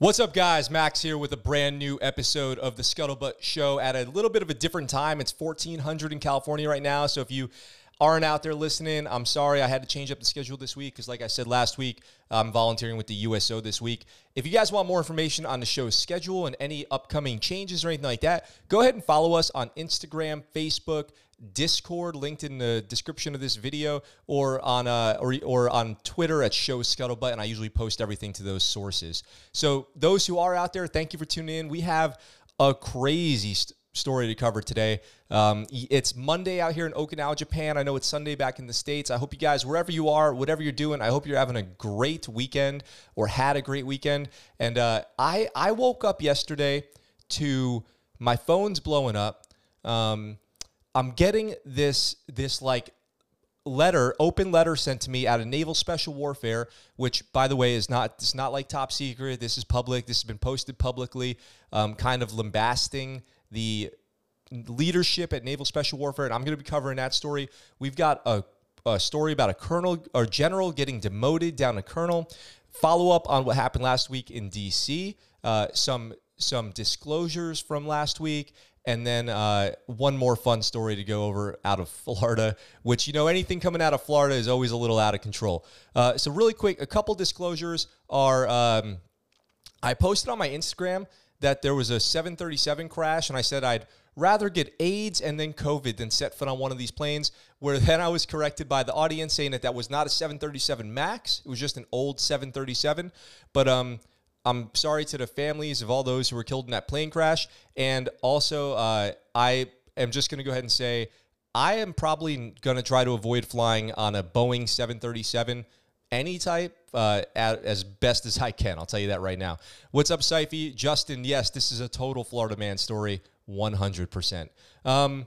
What's up, guys? Max here with a brand new episode of the Scuttlebutt Show at a little bit of a different time. It's 1400 in California right now. So if you aren't out there listening, I'm sorry I had to change up the schedule this week because, like I said last week, I'm volunteering with the USO this week. If you guys want more information on the show's schedule and any upcoming changes or anything like that, go ahead and follow us on Instagram, Facebook, Discord, linked in the description of this video, or on uh, or, or on Twitter at Show Scuttlebutt, and I usually post everything to those sources. So those who are out there, thank you for tuning in. We have a crazy st- story to cover today. Um, it's Monday out here in Okinawa, Japan. I know it's Sunday back in the States. I hope you guys, wherever you are, whatever you're doing, I hope you're having a great weekend or had a great weekend. And uh, I, I woke up yesterday to my phone's blowing up. Um, I'm getting this this like letter, open letter sent to me out of Naval Special Warfare, which by the way is not it's not like top secret. This is public. This has been posted publicly, um, kind of lambasting the leadership at Naval Special Warfare, and I'm going to be covering that story. We've got a, a story about a colonel or general getting demoted down to colonel. Follow up on what happened last week in D.C. Uh, some some disclosures from last week, and then uh, one more fun story to go over out of Florida, which, you know, anything coming out of Florida is always a little out of control. Uh, so, really quick, a couple disclosures are um, I posted on my Instagram that there was a 737 crash, and I said I'd rather get AIDS and then COVID than set foot on one of these planes. Where then I was corrected by the audience saying that that was not a 737 MAX, it was just an old 737. But, um, I'm sorry to the families of all those who were killed in that plane crash. And also, uh, I am just going to go ahead and say I am probably going to try to avoid flying on a Boeing 737 any type uh, as best as I can. I'll tell you that right now. What's up, Syfy? Justin, yes, this is a total Florida man story, 100%. Um,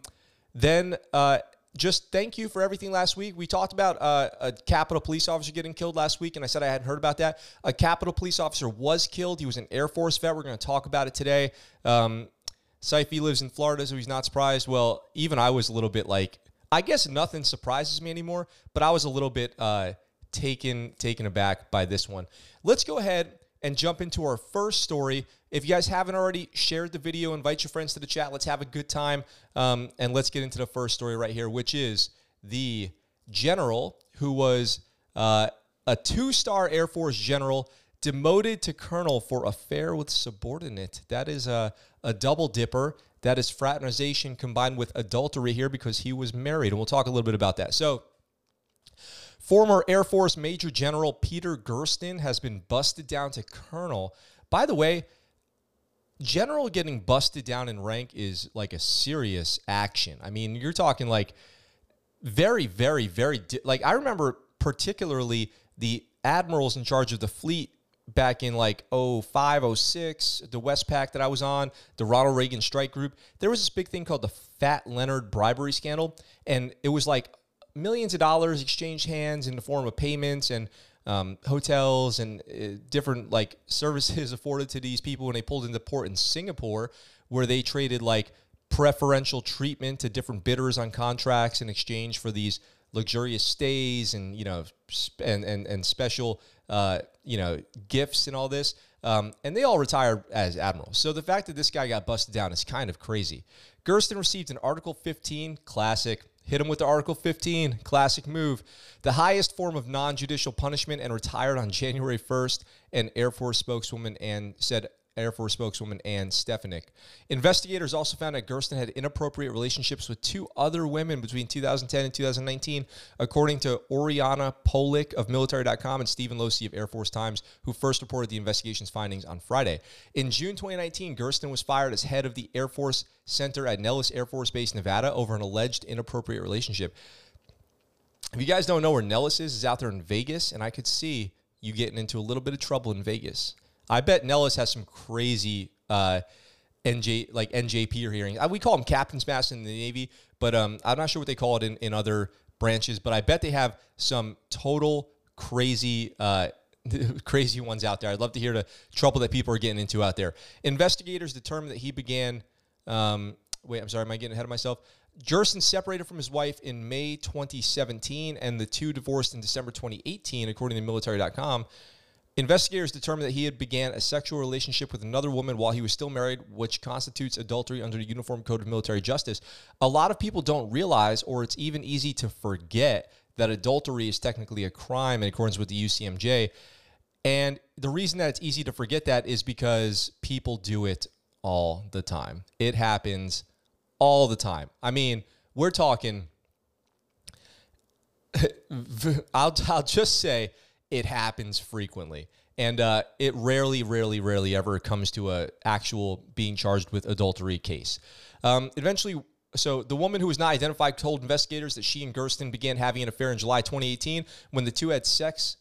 then uh, just thank you for everything last week. We talked about uh, a Capitol police officer getting killed last week, and I said I hadn't heard about that. A Capitol police officer was killed. He was an Air Force vet. We're going to talk about it today. Um, lives in Florida, so he's not surprised. Well, even I was a little bit like, I guess nothing surprises me anymore, but I was a little bit uh, taken taken aback by this one. Let's go ahead and jump into our first story. If you guys haven't already shared the video, invite your friends to the chat. Let's have a good time. Um, and let's get into the first story right here, which is the general who was uh, a two star Air Force general demoted to colonel for affair with subordinate. That is a, a double dipper. That is fraternization combined with adultery here because he was married. And we'll talk a little bit about that. So, Former Air Force Major General Peter Gersten has been busted down to colonel. By the way, general getting busted down in rank is like a serious action. I mean, you're talking like very, very, very, di- like I remember particularly the admirals in charge of the fleet back in like 05, 06, the Westpac that I was on, the Ronald Reagan strike group. There was this big thing called the Fat Leonard bribery scandal. And it was like millions of dollars exchanged hands in the form of payments and um, hotels and uh, different like services afforded to these people when they pulled into port in Singapore, where they traded like preferential treatment to different bidders on contracts in exchange for these luxurious stays and you know sp- and and and special uh, you know gifts and all this. Um, and they all retired as admirals. So the fact that this guy got busted down is kind of crazy. Gersten received an Article 15 classic Hit him with the Article 15, classic move. The highest form of non judicial punishment and retired on January 1st. An Air Force spokeswoman and said Air Force spokeswoman Ann Stefanek. Investigators also found that Gersten had inappropriate relationships with two other women between 2010 and 2019, according to Oriana Pawlyk of Military.com and Stephen Losey of Air Force Times, who first reported the investigation's findings on Friday. In June 2019, Gersten was fired as head of the Air Force Center at Nellis Air Force Base, Nevada, over an alleged inappropriate relationship. If you guys don't know where Nellis is, is out there in Vegas, and I could see you getting into a little bit of trouble in Vegas. I bet Nellis has some crazy uh, NJ like NJP or hearing. Uh, we call them captain's mast in the Navy, but um, I'm not sure what they call it in, in other branches. But I bet they have some total crazy. Uh, crazy ones out there. I'd love to hear the trouble that people are getting into out there. Investigators determined that he began. Um, wait, I'm sorry, am I getting ahead of myself? Gersten separated from his wife in May 2017, and the two divorced in December 2018, according to military.com. Investigators determined that he had began a sexual relationship with another woman while he was still married, which constitutes adultery under the Uniform Code of Military Justice. A lot of people don't realize, or it's even easy to forget, that adultery is technically a crime in accordance with the UCMJ. And the reason that it's easy to forget that is because people do it all the time. It happens all the time. I mean, we're talking. I'll, I'll just say it happens frequently. And uh, it rarely, rarely, rarely ever comes to a actual being charged with adultery case. Um, eventually, so the woman who was not identified told investigators that she and Gersten began having an affair in July 2018 when the two had sex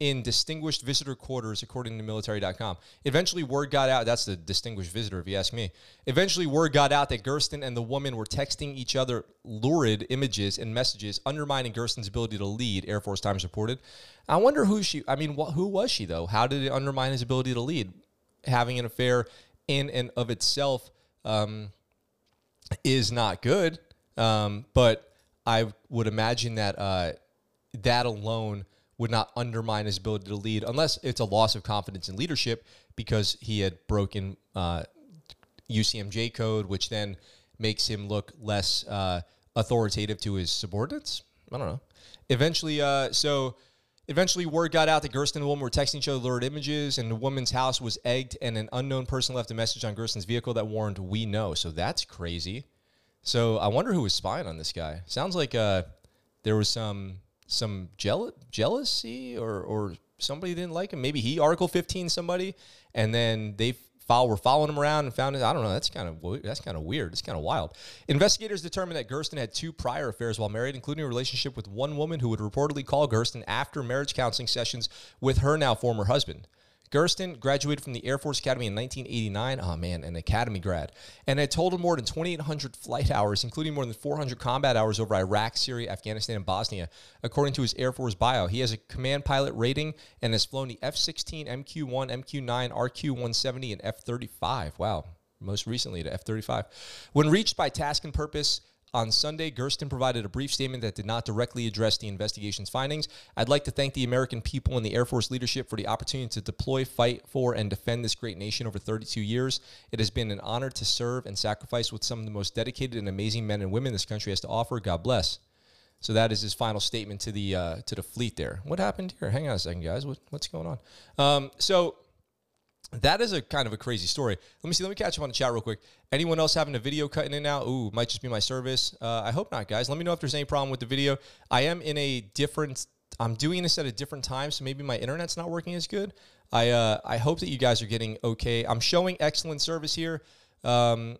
in distinguished visitor quarters, according to military.com. Eventually, word got out. That's the distinguished visitor, if you ask me. Eventually, word got out that Gersten and the woman were texting each other lurid images and messages, undermining Gersten's ability to lead, Air Force Times reported. I wonder who she, I mean, wh- who was she, though? How did it undermine his ability to lead? Having an affair in and of itself um, is not good. Um, but I would imagine that uh, that alone would not undermine his ability to lead unless it's a loss of confidence in leadership because he had broken uh, UCMJ code, which then makes him look less uh, authoritative to his subordinates. I don't know. Eventually, uh, so eventually word got out that Gersten and the woman were texting each other lurid images, and the woman's house was egged, and an unknown person left a message on Gersten's vehicle that warned, "We know." So that's crazy. So I wonder who was spying on this guy. Sounds like uh, there was some some jeal- jealousy or or somebody didn't like him. Maybe he Article 15 somebody, and then they follow, were following him around and found it. I don't know. That's kind of that's kind of weird. It's kind of wild. Investigators determined that Gersten had two prior affairs while married, including a relationship with one woman who would reportedly call Gersten after marriage counseling sessions with her now former husband. Gersten graduated from the Air Force Academy in 1989. Oh man, an academy grad, and had totaled more than 2,800 flight hours, including more than 400 combat hours over Iraq, Syria, Afghanistan, and Bosnia. According to his Air Force bio, he has a command pilot rating and has flown the F-16, MQ-1, MQ-9, RQ-170, and F-35. Wow, most recently to F-35. When reached by task and purpose, on Sunday, Gersten provided a brief statement that did not directly address the investigation's findings. I'd like to thank the American people and the Air Force leadership for the opportunity to deploy, fight for, and defend this great nation over 32 years. It has been an honor to serve and sacrifice with some of the most dedicated and amazing men and women this country has to offer. God bless. So that is his final statement to the uh, to the fleet. There, what happened here? Hang on a second, guys. What, what's going on? Um, so that is a kind of a crazy story. Let me see. Let me catch up on the chat real quick. Anyone else having a video cutting in now? Ooh, might just be my service. Uh, I hope not, guys. Let me know if there's any problem with the video. I am in a different. I'm doing this at a different time, so maybe my internet's not working as good. I uh, I hope that you guys are getting okay. I'm showing excellent service here. Um,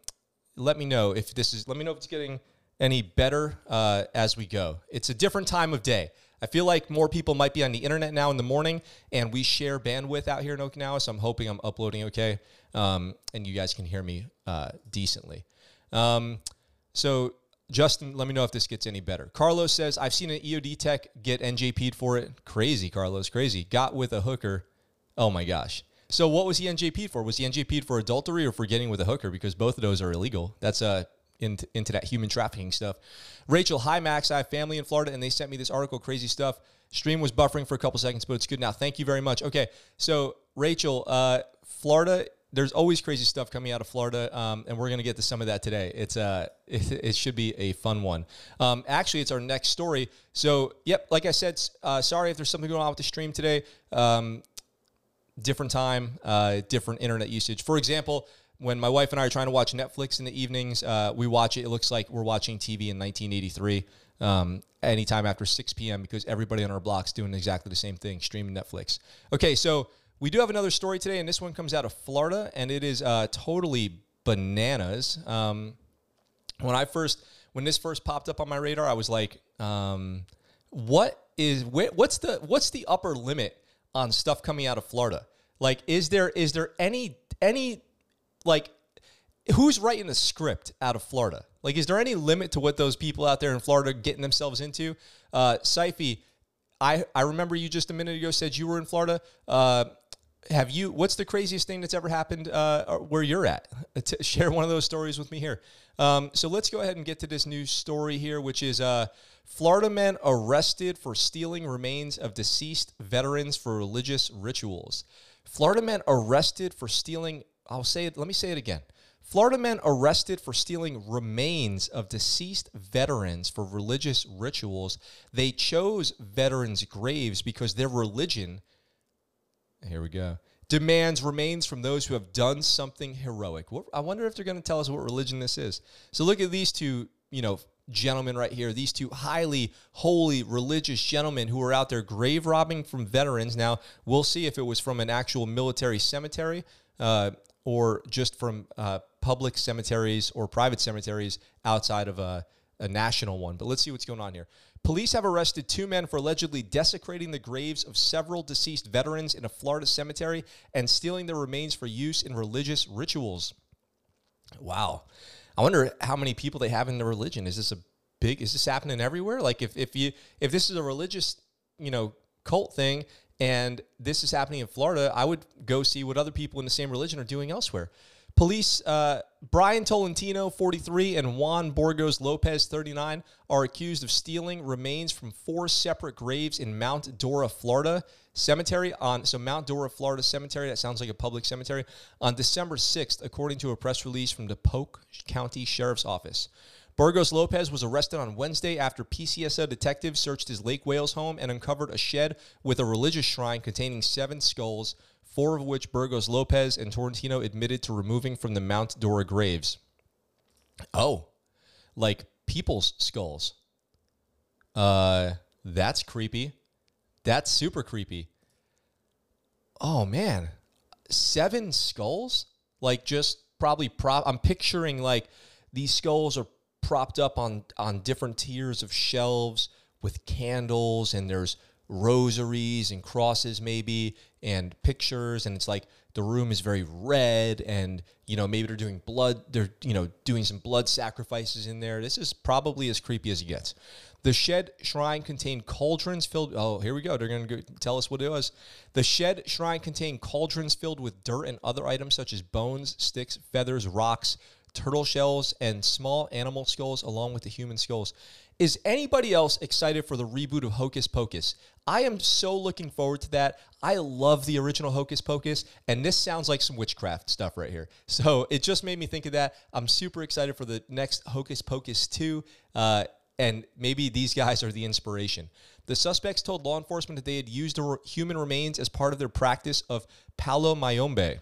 let me know if this is. Let me know if it's getting any better uh, as we go. It's a different time of day. I feel like more people might be on the internet now in the morning, and we share bandwidth out here in Okinawa. So I'm hoping I'm uploading okay, um, and you guys can hear me uh, decently. Um, so Justin, let me know if this gets any better. Carlos says I've seen an EOD tech get NJP'd for it. Crazy, Carlos, crazy. Got with a hooker. Oh my gosh. So what was he NJP'd for? Was he NJP'd for adultery or for getting with a hooker? Because both of those are illegal. That's a into, into that human trafficking stuff. Rachel, hi Max. I have family in Florida and they sent me this article, crazy stuff. Stream was buffering for a couple seconds, but it's good now. Thank you very much. Okay, so Rachel, uh, Florida, there's always crazy stuff coming out of Florida, um, and we're going to get to some of that today. It's uh, it, it should be a fun one. Um, actually, it's our next story. So, yep, like I said, uh, sorry if there's something going on with the stream today. Um, different time, uh, different internet usage. For example, when my wife and I are trying to watch Netflix in the evenings, uh, we watch it. It looks like we're watching TV in 1983 um, anytime after 6 p.m. because everybody on our block's doing exactly the same thing, streaming Netflix. Okay, so we do have another story today, and this one comes out of Florida, and it is uh, totally bananas. Um, when I first, when this first popped up on my radar, I was like, um, "What is what's the what's the upper limit on stuff coming out of Florida? Like, is there is there any any like who's writing the script out of Florida? Like, is there any limit to what those people out there in Florida getting themselves into? Uh, Seifi, I, I remember you just a minute ago said you were in Florida. Uh, have you? What's the craziest thing that's ever happened uh, where you're at? T- share one of those stories with me here. Um, so let's go ahead and get to this new story here, which is uh, Florida man arrested for stealing remains of deceased veterans for religious rituals. Florida man arrested for stealing. I'll say it. Let me say it again. Florida men arrested for stealing remains of deceased veterans for religious rituals. They chose veterans' graves because their religion here we go. Demands remains from those who have done something heroic. What, I wonder if they're going to tell us what religion this is. So look at these two, you know, gentlemen right here. These two highly holy religious gentlemen who are out there grave robbing from veterans. Now we'll see if it was from an actual military cemetery uh, or just from uh, public cemeteries or private cemeteries outside of a, a national one. But let's see what's going on here. Police have arrested two men for allegedly desecrating the graves of several deceased veterans in a Florida cemetery and stealing their remains for use in religious rituals. Wow. I wonder how many people they have in the religion. Is this a big is this happening everywhere? Like if if you if this is a religious, you know, cult thing and this is happening in Florida, I would go see what other people in the same religion are doing elsewhere. Police, uh, Brian Tolentino, 43, and Juan Burgos Lopez, 39, are accused of stealing remains from four separate graves in Mount Dora, Florida cemetery on so Mount Dora, Florida cemetery. That sounds like a public cemetery on December 6th, according to a press release from the Polk County Sheriff's Office. Burgos Lopez was arrested on Wednesday after PCSO detectives searched his Lake Wales home and uncovered a shed with a religious shrine containing seven skulls four of which Burgos Lopez and Torrentino admitted to removing from the Mount Dora graves. Oh, like people's skulls. Uh, that's creepy. That's super creepy. Oh man, seven skulls? Like just probably prop. I'm picturing like these skulls are propped up on on different tiers of shelves with candles, and there's rosaries and crosses maybe and pictures and it's like the room is very red and you know maybe they're doing blood they're you know doing some blood sacrifices in there. This is probably as creepy as it gets. The shed shrine contained cauldrons filled oh here we go they're going to tell us what it was. The shed shrine contained cauldrons filled with dirt and other items such as bones sticks feathers rocks turtle shells and small animal skulls along with the human skulls is anybody else excited for the reboot of Hocus Pocus? I am so looking forward to that. I love the original Hocus Pocus, and this sounds like some witchcraft stuff right here. So it just made me think of that. I'm super excited for the next Hocus Pocus 2, uh, and maybe these guys are the inspiration. The suspects told law enforcement that they had used human remains as part of their practice of palo mayombe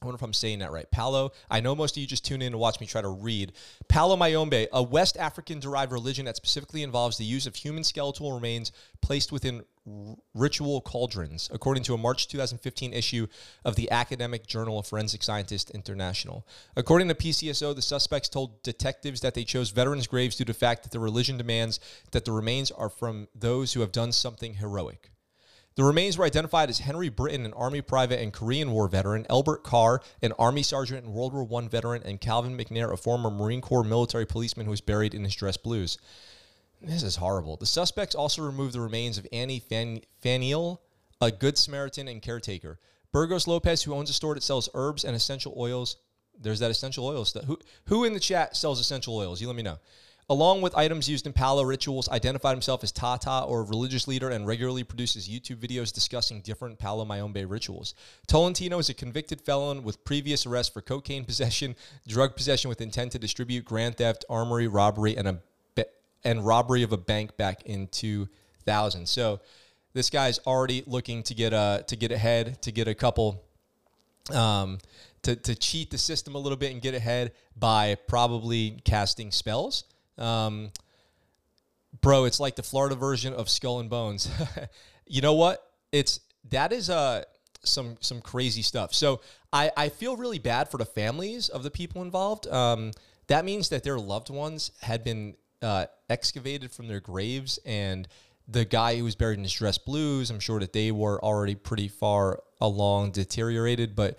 I wonder if I'm saying that right. Palo, I know most of you just tune in to watch me try to read. Palo Mayombe, a West African derived religion that specifically involves the use of human skeletal remains placed within r- ritual cauldrons, according to a March 2015 issue of the Academic Journal of Forensic Scientists International. According to PCSO, the suspects told detectives that they chose veterans' graves due to the fact that the religion demands that the remains are from those who have done something heroic. The remains were identified as Henry Britton, an Army private and Korean War veteran, Elbert Carr, an Army sergeant and World War I veteran, and Calvin McNair, a former Marine Corps military policeman who was buried in his dress blues. This is horrible. The suspects also removed the remains of Annie Fan- Faniel, a good Samaritan and caretaker. Burgos Lopez, who owns a store that sells herbs and essential oils. There's that essential oil stuff. Who, who in the chat sells essential oils? You let me know along with items used in Palo rituals, identified himself as Tata or a religious leader and regularly produces YouTube videos discussing different Palo Mayombe rituals. Tolentino is a convicted felon with previous arrests for cocaine possession, drug possession with intent to distribute, grand theft, armory, robbery, and a and robbery of a bank back in 2000. So this guy's already looking to get a to get ahead, to get a couple um, to, to cheat the system a little bit and get ahead by probably casting spells. Um, bro, it's like the Florida version of Skull and Bones. you know what? It's that is uh some some crazy stuff. So I I feel really bad for the families of the people involved. Um, that means that their loved ones had been uh, excavated from their graves and the guy who was buried in his dress blues, I'm sure that they were already pretty far along deteriorated, but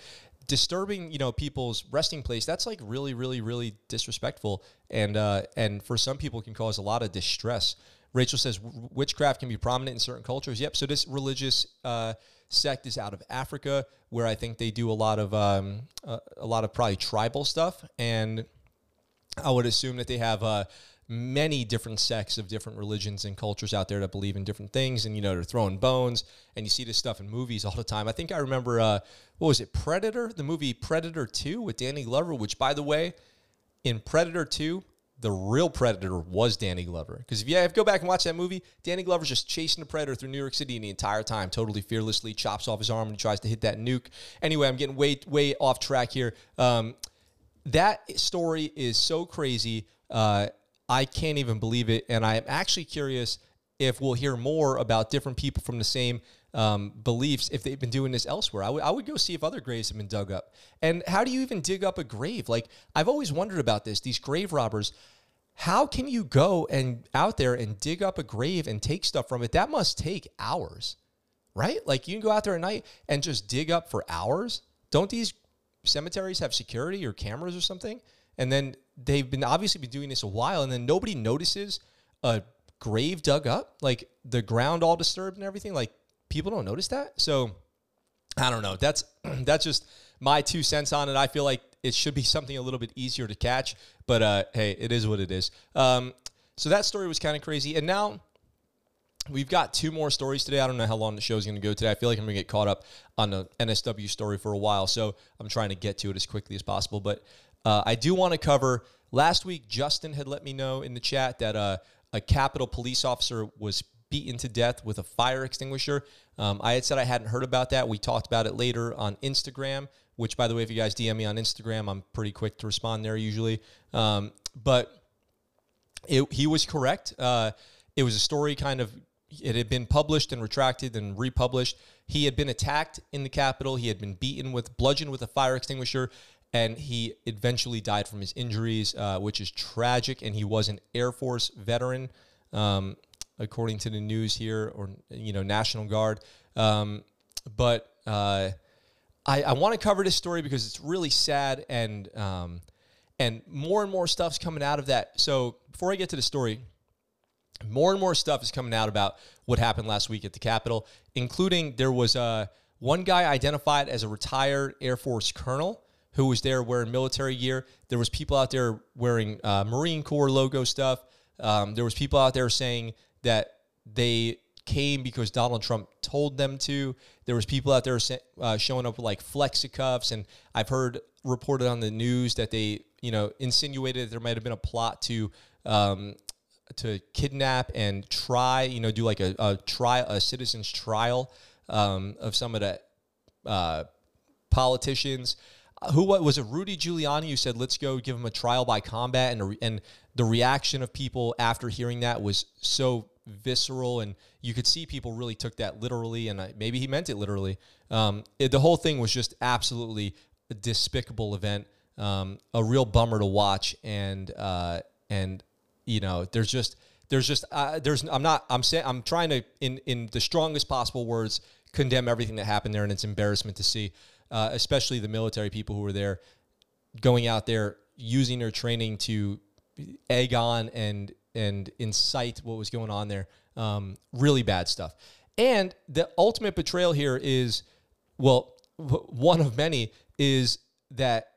disturbing, you know, people's resting place, that's like really, really, really disrespectful, and uh, and for some people can cause a lot of distress. Rachel says witchcraft can be prominent in certain cultures. Yep. So this religious uh, sect is out of Africa, where I think they do a lot of um, a, a lot of probably tribal stuff, and I would assume that they have uh, many different sects of different religions and cultures out there that believe in different things, and you know they're throwing bones, and you see this stuff in movies all the time. I think I remember uh, what was it, Predator, the movie Predator Two with Danny Glover, which by the way, in Predator Two. The real predator was Danny Glover. Because if you have, go back and watch that movie, Danny Glover's just chasing the predator through New York City the entire time, totally fearlessly, chops off his arm and tries to hit that nuke. Anyway, I'm getting way way off track here. Um, that story is so crazy. Uh, I can't even believe it. And I am actually curious if we'll hear more about different people from the same um, beliefs if they've been doing this elsewhere. I, w- I would go see if other graves have been dug up. And how do you even dig up a grave? Like, I've always wondered about this. These grave robbers, how can you go and out there and dig up a grave and take stuff from it? That must take hours, right? Like, you can go out there at night and just dig up for hours. Don't these cemeteries have security or cameras or something? And then they've been obviously been doing this a while, and then nobody notices a grave dug up, like the ground all disturbed and everything. Like people don't notice that. So I don't know. That's that's just my two cents on it. I feel like it should be something a little bit easier to catch, but uh, hey, it is what it is. Um, so that story was kind of crazy, and now we've got two more stories today. I don't know how long the show is going to go today. I feel like I'm going to get caught up on the NSW story for a while, so I'm trying to get to it as quickly as possible. But uh, I do want to cover. Last week, Justin had let me know in the chat that uh, a Capitol police officer was beaten to death with a fire extinguisher. Um, I had said I hadn't heard about that. We talked about it later on Instagram, which, by the way, if you guys DM me on Instagram, I'm pretty quick to respond there usually. Um, but it, he was correct. Uh, it was a story kind of, it had been published and retracted and republished. He had been attacked in the Capitol. He had been beaten with, bludgeoned with a fire extinguisher and he eventually died from his injuries, uh, which is tragic. And he was an Air Force veteran, um, according to the news here, or you know, National Guard. Um, but uh, I, I want to cover this story because it's really sad, and um, and more and more stuff's coming out of that. So before I get to the story, more and more stuff is coming out about what happened last week at the Capitol, including there was uh, one guy identified as a retired Air Force colonel who was there wearing military gear. There was people out there wearing uh, Marine Corps logo stuff. Um, there was people out there saying that they came because Donald Trump told them to. There was people out there uh, showing up with like flexicuffs, and I've heard reported on the news that they, you know, insinuated that there might have been a plot to um, to kidnap and try, you know, do like a, a trial, a citizen's trial um, of some of the uh, politicians who what was it Rudy Giuliani who said let's go give him a trial by combat and and the reaction of people after hearing that was so visceral and you could see people really took that literally and maybe he meant it literally. Um, it, the whole thing was just absolutely a despicable event um, a real bummer to watch and uh, and you know there's just there's just uh, there's I'm not I'm saying I'm trying to in in the strongest possible words condemn everything that happened there and it's embarrassment to see uh, especially the military people who were there, going out there using their training to egg on and and incite what was going on there. Um, really bad stuff. And the ultimate betrayal here is, well, one of many is that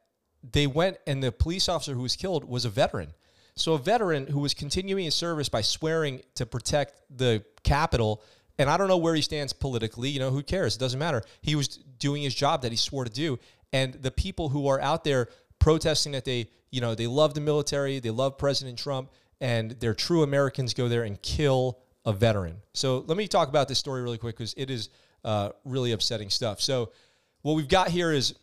they went and the police officer who was killed was a veteran. So a veteran who was continuing his service by swearing to protect the Capitol and I don't know where he stands politically. You know, who cares? It doesn't matter. He was doing his job that he swore to do. And the people who are out there protesting that they, you know, they love the military, they love President Trump, and they're true Americans go there and kill a veteran. So let me talk about this story really quick because it is uh, really upsetting stuff. So what we've got here is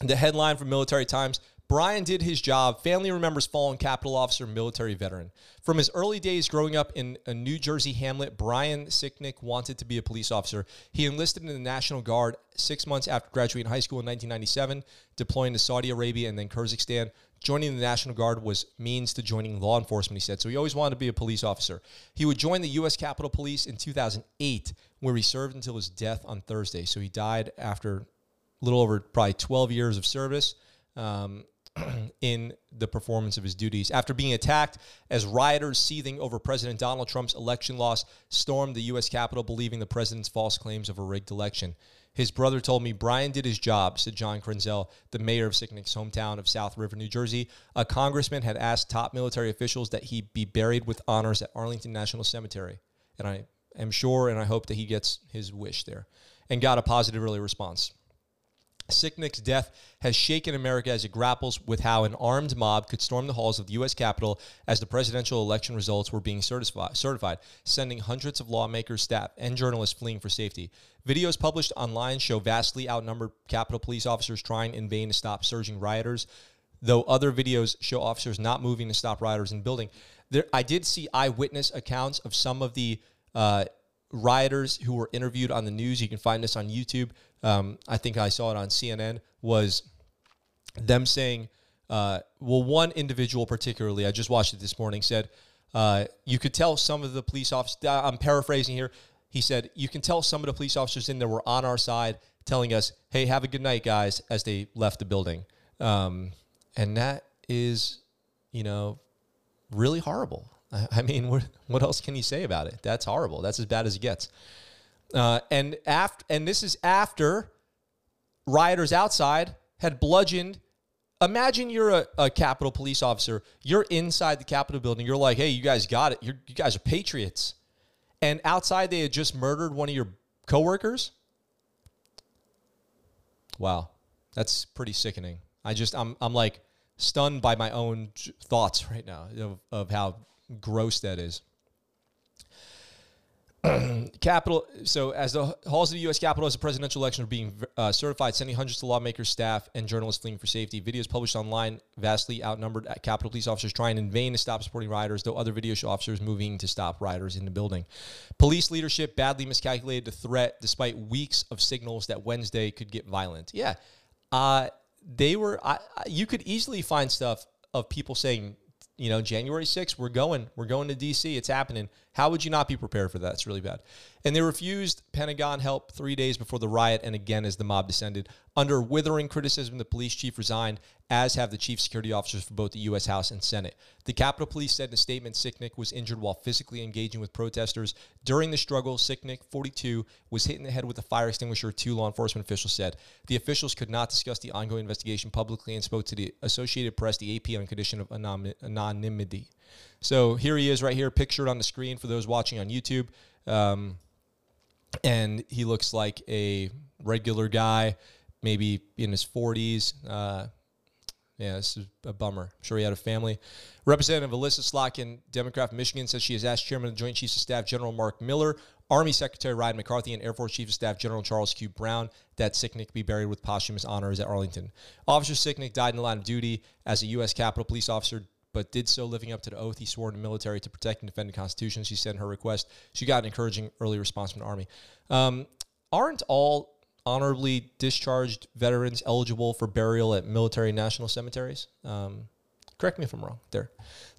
the headline from Military Times Brian did his job. Family remembers fallen Capitol officer, military veteran. From his early days growing up in a New Jersey hamlet, Brian Sicknick wanted to be a police officer. He enlisted in the National Guard six months after graduating high school in 1997, deploying to Saudi Arabia and then Kyrgyzstan. Joining the National Guard was means to joining law enforcement, he said. So he always wanted to be a police officer. He would join the U.S. Capitol Police in 2008, where he served until his death on Thursday. So he died after a little over probably 12 years of service. Um, in the performance of his duties. After being attacked as rioters seething over President Donald Trump's election loss stormed the U.S. Capitol, believing the president's false claims of a rigged election. His brother told me Brian did his job, said John Krenzel, the mayor of Sicknick's hometown of South River, New Jersey. A congressman had asked top military officials that he be buried with honors at Arlington National Cemetery. And I am sure and I hope that he gets his wish there and got a positive early response. Sicknick's death has shaken America as it grapples with how an armed mob could storm the halls of the U.S. Capitol as the presidential election results were being certified, sending hundreds of lawmakers, staff, and journalists fleeing for safety. Videos published online show vastly outnumbered Capitol police officers trying in vain to stop surging rioters, though other videos show officers not moving to stop rioters in building. There, I did see eyewitness accounts of some of the uh, rioters who were interviewed on the news. You can find this on YouTube. Um, I think I saw it on CNN. Was them saying, uh, well, one individual particularly, I just watched it this morning, said uh, you could tell some of the police officers. I'm paraphrasing here. He said you can tell some of the police officers in there were on our side, telling us, "Hey, have a good night, guys," as they left the building. Um, and that is, you know, really horrible. I mean, what, what else can you say about it? That's horrible. That's as bad as it gets. Uh, and after, and this is after rioters outside had bludgeoned. Imagine you're a, a Capitol police officer. You're inside the Capitol building. You're like, hey, you guys got it. You're, you guys are patriots. And outside, they had just murdered one of your coworkers. Wow, that's pretty sickening. I just, I'm, I'm like stunned by my own thoughts right now of, of how gross that is. Capital. So, as the halls of the U.S. Capitol as the presidential election are being uh, certified, sending hundreds of lawmakers, staff, and journalists fleeing for safety. Videos published online vastly outnumbered at Capitol police officers trying in vain to stop supporting rioters, though other videos show officers moving to stop rioters in the building. Police leadership badly miscalculated the threat, despite weeks of signals that Wednesday could get violent. Yeah, uh, they were. I, you could easily find stuff of people saying you know, January 6th, we're going, we're going to DC. It's happening. How would you not be prepared for that? It's really bad. And they refused Pentagon help three days before the riot and again as the mob descended. Under withering criticism, the police chief resigned, as have the chief security officers for both the U.S. House and Senate. The Capitol Police said in a statement Sicknick was injured while physically engaging with protesters. During the struggle, Sicknick, 42, was hit in the head with a fire extinguisher, two law enforcement officials said. The officials could not discuss the ongoing investigation publicly and spoke to the Associated Press, the AP, on condition of anonymity. So here he is right here, pictured on the screen for those watching on YouTube. Um, and he looks like a regular guy, maybe in his 40s. Uh, yeah, this is a bummer. I'm sure he had a family. Representative Elissa Slotkin, Democrat from Michigan, says she has asked Chairman of the Joint Chiefs of Staff General Mark Milley, Army Secretary Ryan McCarthy, and Air Force Chief of Staff General Charles Q. Brown that Sicknick be buried with posthumous honors at Arlington. Officer Sicknick died in the line of duty as a U.S. Capitol Police officer but did so living up to the oath he swore in the military to protect and defend the Constitution. She in her request she got an encouraging early response from the Army. Um, aren't all honorably discharged veterans eligible for burial at military national cemeteries? Um, correct me if I'm wrong there.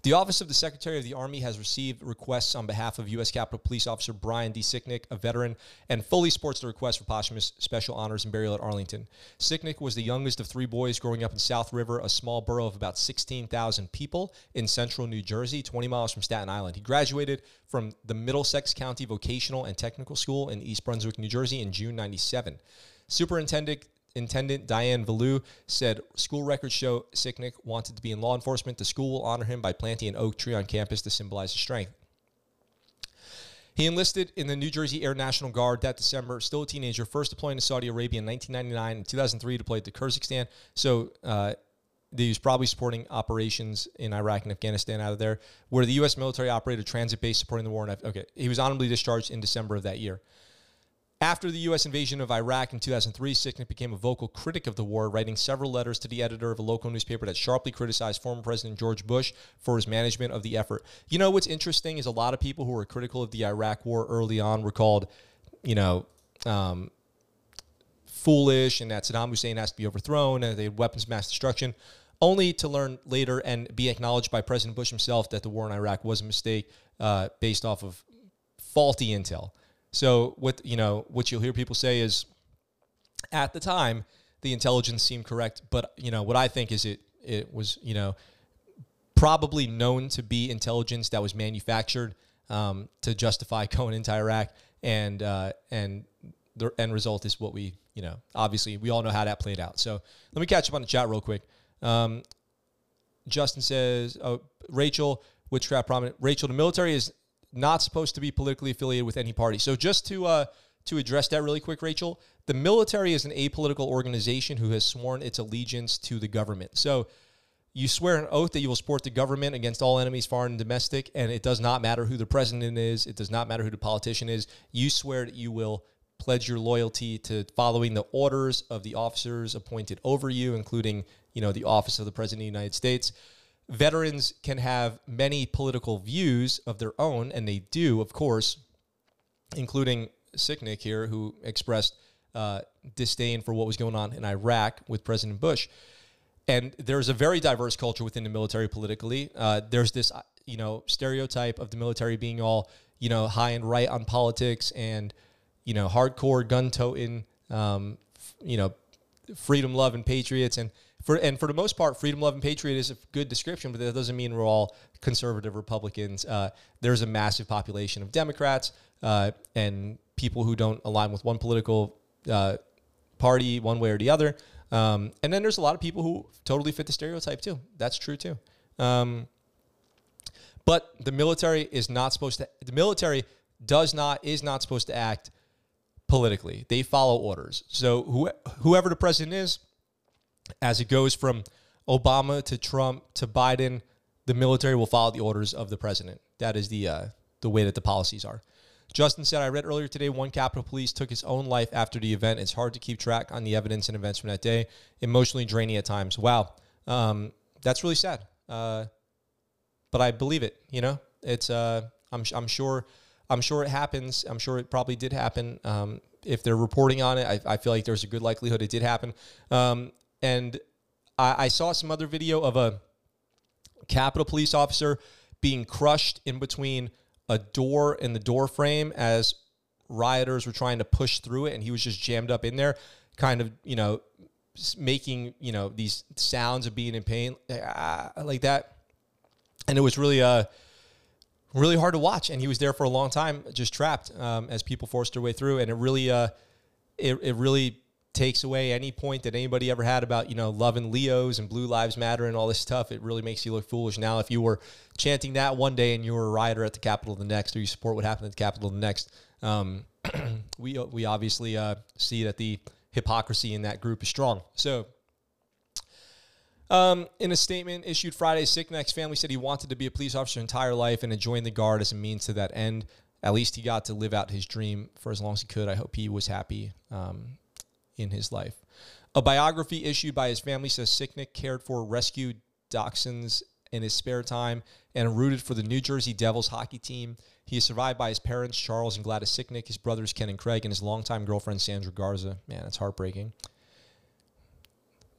The Office of the Secretary of the Army has received requests on behalf of U.S. Capitol Police Officer Brian D. Sicknick, a veteran, and fully supports the request for posthumous special honors and burial at Arlington. Sicknick was the youngest of three boys growing up in South River, a small borough of about 16,000 people in central New Jersey, 20 miles from Staten Island. He graduated from the Middlesex County Vocational and Technical School in East Brunswick, New Jersey in June 97. Superintendent Intendant Diane Valou said school records show Sicknick wanted to be in law enforcement. The school will honor him by planting an oak tree on campus to symbolize his strength. He enlisted in the New Jersey Air National Guard that December, still a teenager, first deploying to Saudi Arabia in 1999. and 2003, deployed to Kyrgyzstan. So uh, he was probably supporting operations in Iraq and Afghanistan out of there, where the U.S. military operated a transit base supporting the war. In, okay, he was honorably discharged in December of that year. After the U.S. invasion of Iraq in 2003, Sicknick became a vocal critic of the war, writing several letters to the editor of a local newspaper that sharply criticized former President George Bush for his management of the effort. You know what's interesting is a lot of people who were critical of the Iraq war early on were called, you know, um, foolish and that Saddam Hussein has to be overthrown and they had weapons of mass destruction, only to learn later and be acknowledged by President Bush himself that the war in Iraq was a mistake uh, based off of faulty intel. So what you know, what you'll hear people say is, at the time, the intelligence seemed correct, but you know what I think is it it was you know probably known to be intelligence that was manufactured um, to justify going into Iraq, and uh, and the end result is what we you know obviously we all know how that played out. So let me catch up on the chat real quick. Um, Justin says, "Oh, Rachel, witchcraft prominent. Rachel, the military is not supposed to be politically affiliated with any party. So just to uh, to address that really quick, Rachel, the military is an apolitical organization who has sworn its allegiance to the government. So you swear an oath that you will support the government against all enemies, foreign and domestic, and it does not matter who the president is. It does not matter who the politician is. You swear that you will pledge your loyalty to following the orders of the officers appointed over you, including you know the office of the president of the United States veterans can have many political views of their own, and they do, of course, including Sicknick here, who expressed uh, disdain for what was going on in Iraq with President Bush. And there's a very diverse culture within the military politically. Uh, there's this, uh, you know, stereotype of the military being all, you know, high and right on politics and, you know, hardcore gun toting, um, you know, freedom loving patriots. And for and for the most part, freedom, love, and patriot is a good description, but that doesn't mean we're all conservative Republicans. Uh, there's a massive population of Democrats uh, and people who don't align with one political uh, party, one way or the other. Um, and then there's a lot of people who totally fit the stereotype too. That's true too. Um, but the military is not supposed to. The military does not is not supposed to act politically. They follow orders. So who, whoever the president is as it goes from Obama to Trump to Biden, the military will follow the orders of the president. That is the uh, the way that the policies are. Justin said, I read earlier today one Capitol Police took his own life after the event. It's hard to keep track on the evidence and events from that day. Emotionally draining at times. Wow. Um, that's really sad. Uh, but I believe it. You know, it's, uh, I'm, I'm sure, I'm sure it happens. I'm sure it probably did happen. Um, if they're reporting on it, I, I, feel like there's a good likelihood it did happen. Um, and I, I saw some other video of a Capitol police officer being crushed in between a door and the door frame as rioters were trying to push through it, and he was just jammed up in there, kind of you know making you know these sounds of being in pain uh, like that, and it was really uh really hard to watch. And he was there for a long time, just trapped um, as people forced their way through, and it really uh it it really takes away any point that anybody ever had about you know loving Leos and Blue Lives Matter and all this stuff. It really makes you look foolish. Now, if you were chanting that one day and you were a rioter at the Capitol the next, or you support what happened at the Capitol the next, um, we we obviously uh, see that the hypocrisy in that group is strong. So. Um, in a statement issued Friday, Sicknick's family said he wanted to be a police officer entire life and had joined the Guard as a means to that end. At least he got to live out his dream for as long as he could. I hope he was happy um, in his life. A biography issued by his family says Sicknick cared for rescued dachshunds in his spare time and rooted for the New Jersey Devils hockey team. He is survived by his parents, Charles and Gladys Sicknick, his brothers, Ken and Craig, and his longtime girlfriend, Sandra Garza. Man, that's heartbreaking.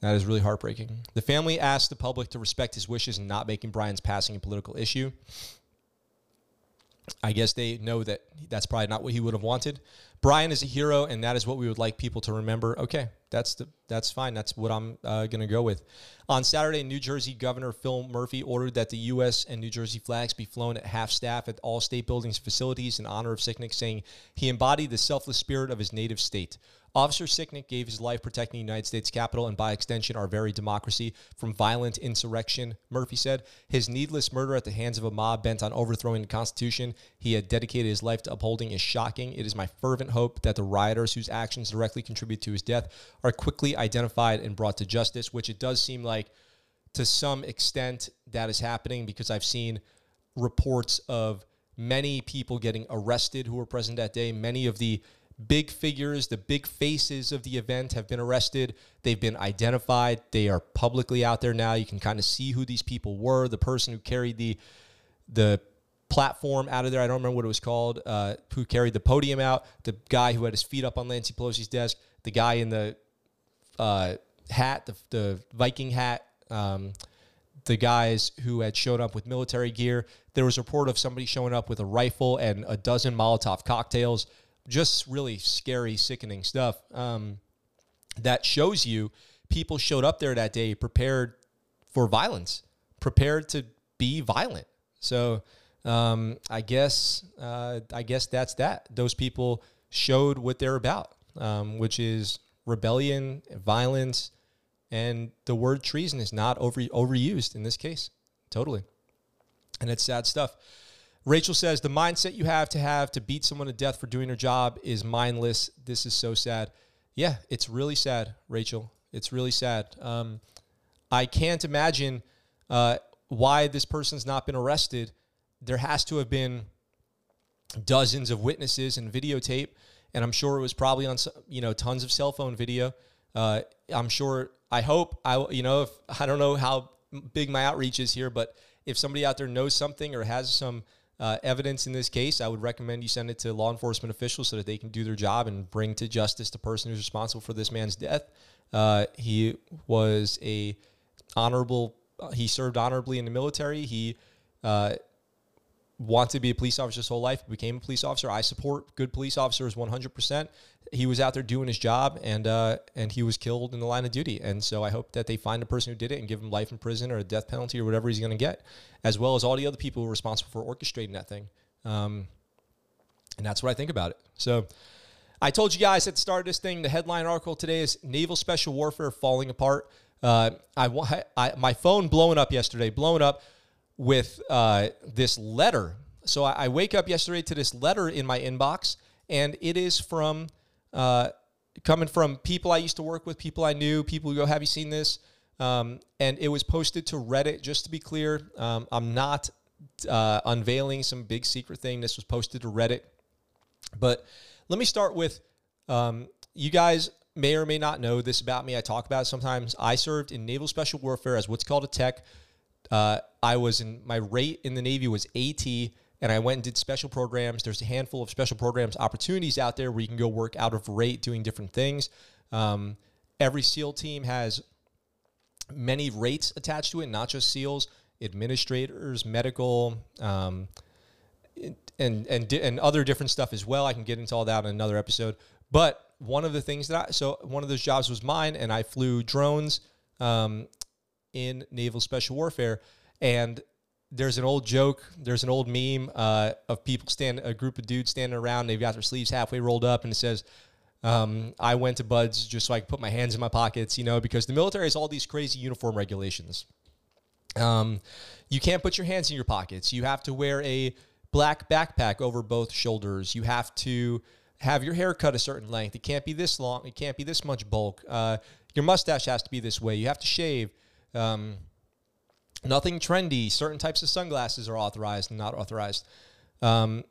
That is really heartbreaking. The family asked the public to respect his wishes and not making Brian's passing a political issue. I guess they know that that's probably not what he would have wanted. Brian is a hero, and that is what we would like people to remember. Okay, that's the that's fine. That's what I'm uh, going to go with. On Saturday, New Jersey Governor Phil Murphy ordered that the U.S. and New Jersey flags be flown at half staff at all state buildings facilities in honor of Sicknick, saying he embodied the selfless spirit of his native state. Officer Sicknick gave his life protecting the United States Capitol and, by extension, our very democracy from violent insurrection, Murphy said. His needless murder at the hands of a mob bent on overthrowing the Constitution he had dedicated his life to upholding is shocking. It is my fervent hope that the rioters whose actions directly contribute to his death are quickly identified and brought to justice, which it does seem like to some extent that is happening because I've seen reports of many people getting arrested who were present that day. Many of the big figures, the big faces of the event have been arrested. They've been identified. They are publicly out there now. You can kind of see who these people were. The person who carried the the platform out of there, I don't remember what it was called, uh, who carried the podium out, the guy who had his feet up on Nancy Pelosi's desk, the guy in the uh, hat, the, the Viking hat, um, the guys who had showed up with military gear. There was a report of somebody showing up with a rifle and a dozen Molotov cocktails just really scary, sickening stuff um, that shows you people showed up there that day prepared for violence, prepared to be violent. So um, I guess uh, I guess that's that. Those people showed what they're about, um, which is rebellion, violence, and the word treason is not over overused in this case. Totally, and it's sad stuff. Rachel says the mindset you have to have to beat someone to death for doing their job is mindless. This is so sad. Yeah, it's really sad, Rachel. It's really sad. Um, I can't imagine uh, why this person's not been arrested. There has to have been dozens of witnesses and videotape, and I'm sure it was probably on you know tons of cell phone video. Uh, I'm sure. I hope I you know if I don't know how big my outreach is here, but if somebody out there knows something or has some uh, evidence in this case, I would recommend you send it to law enforcement officials so that they can do their job and bring to justice the person who's responsible for this man's death. Uh, he was a honorable. Uh, he served honorably in the military. He uh, wanted to be a police officer his whole life, became a police officer. I support good police officers 100%. He was out there doing his job and uh, and he was killed in the line of duty. And so I hope that they find the person who did it and give him life in prison or a death penalty or whatever he's going to get, as well as all the other people who were responsible for orchestrating that thing. Um, and that's what I think about it. So I told you guys at the start of this thing, the headline article today is Naval Special Warfare Falling Apart. Uh, I, I, my phone blowing up yesterday, blowing up with uh, this letter. So I, I, wake up yesterday to this letter in my inbox, and it is from uh, coming from people I used to work with, people I knew, people who go, "Have you seen this?" Um, and it was posted to Reddit. Just to be clear, um, I'm not uh, unveiling some big secret thing. This was posted to Reddit. But let me start with um, you guys may or may not know this about me. I talk about it sometimes. I served in Naval Special Warfare as what's called a tech. Uh, I was in my rate in the Navy was AT, and I went and did special programs. There's a handful of special programs opportunities out there where you can go work out of rate doing different things. Um, every SEAL team has many rates attached to it, not just SEALs, administrators, medical, um, and and and other different stuff as well. I can get into all that in another episode. But one of the things that I so one of those jobs was mine, and I flew drones um, in naval special warfare. And there's an old joke, there's an old meme uh, of people stand, a group of dudes standing around. They've got their sleeves halfway rolled up, and it says, um, "I went to BUD/S just so I could put my hands in my pockets," you know, because the military has all these crazy uniform regulations. Um, you can't put your hands in your pockets. You have to wear a black backpack over both shoulders. You have to have your hair cut a certain length. It can't be this long. It can't be this much bulk. Uh, your mustache has to be this way. You have to shave. Um, nothing trendy. Certain types of sunglasses are authorized and not authorized. Um,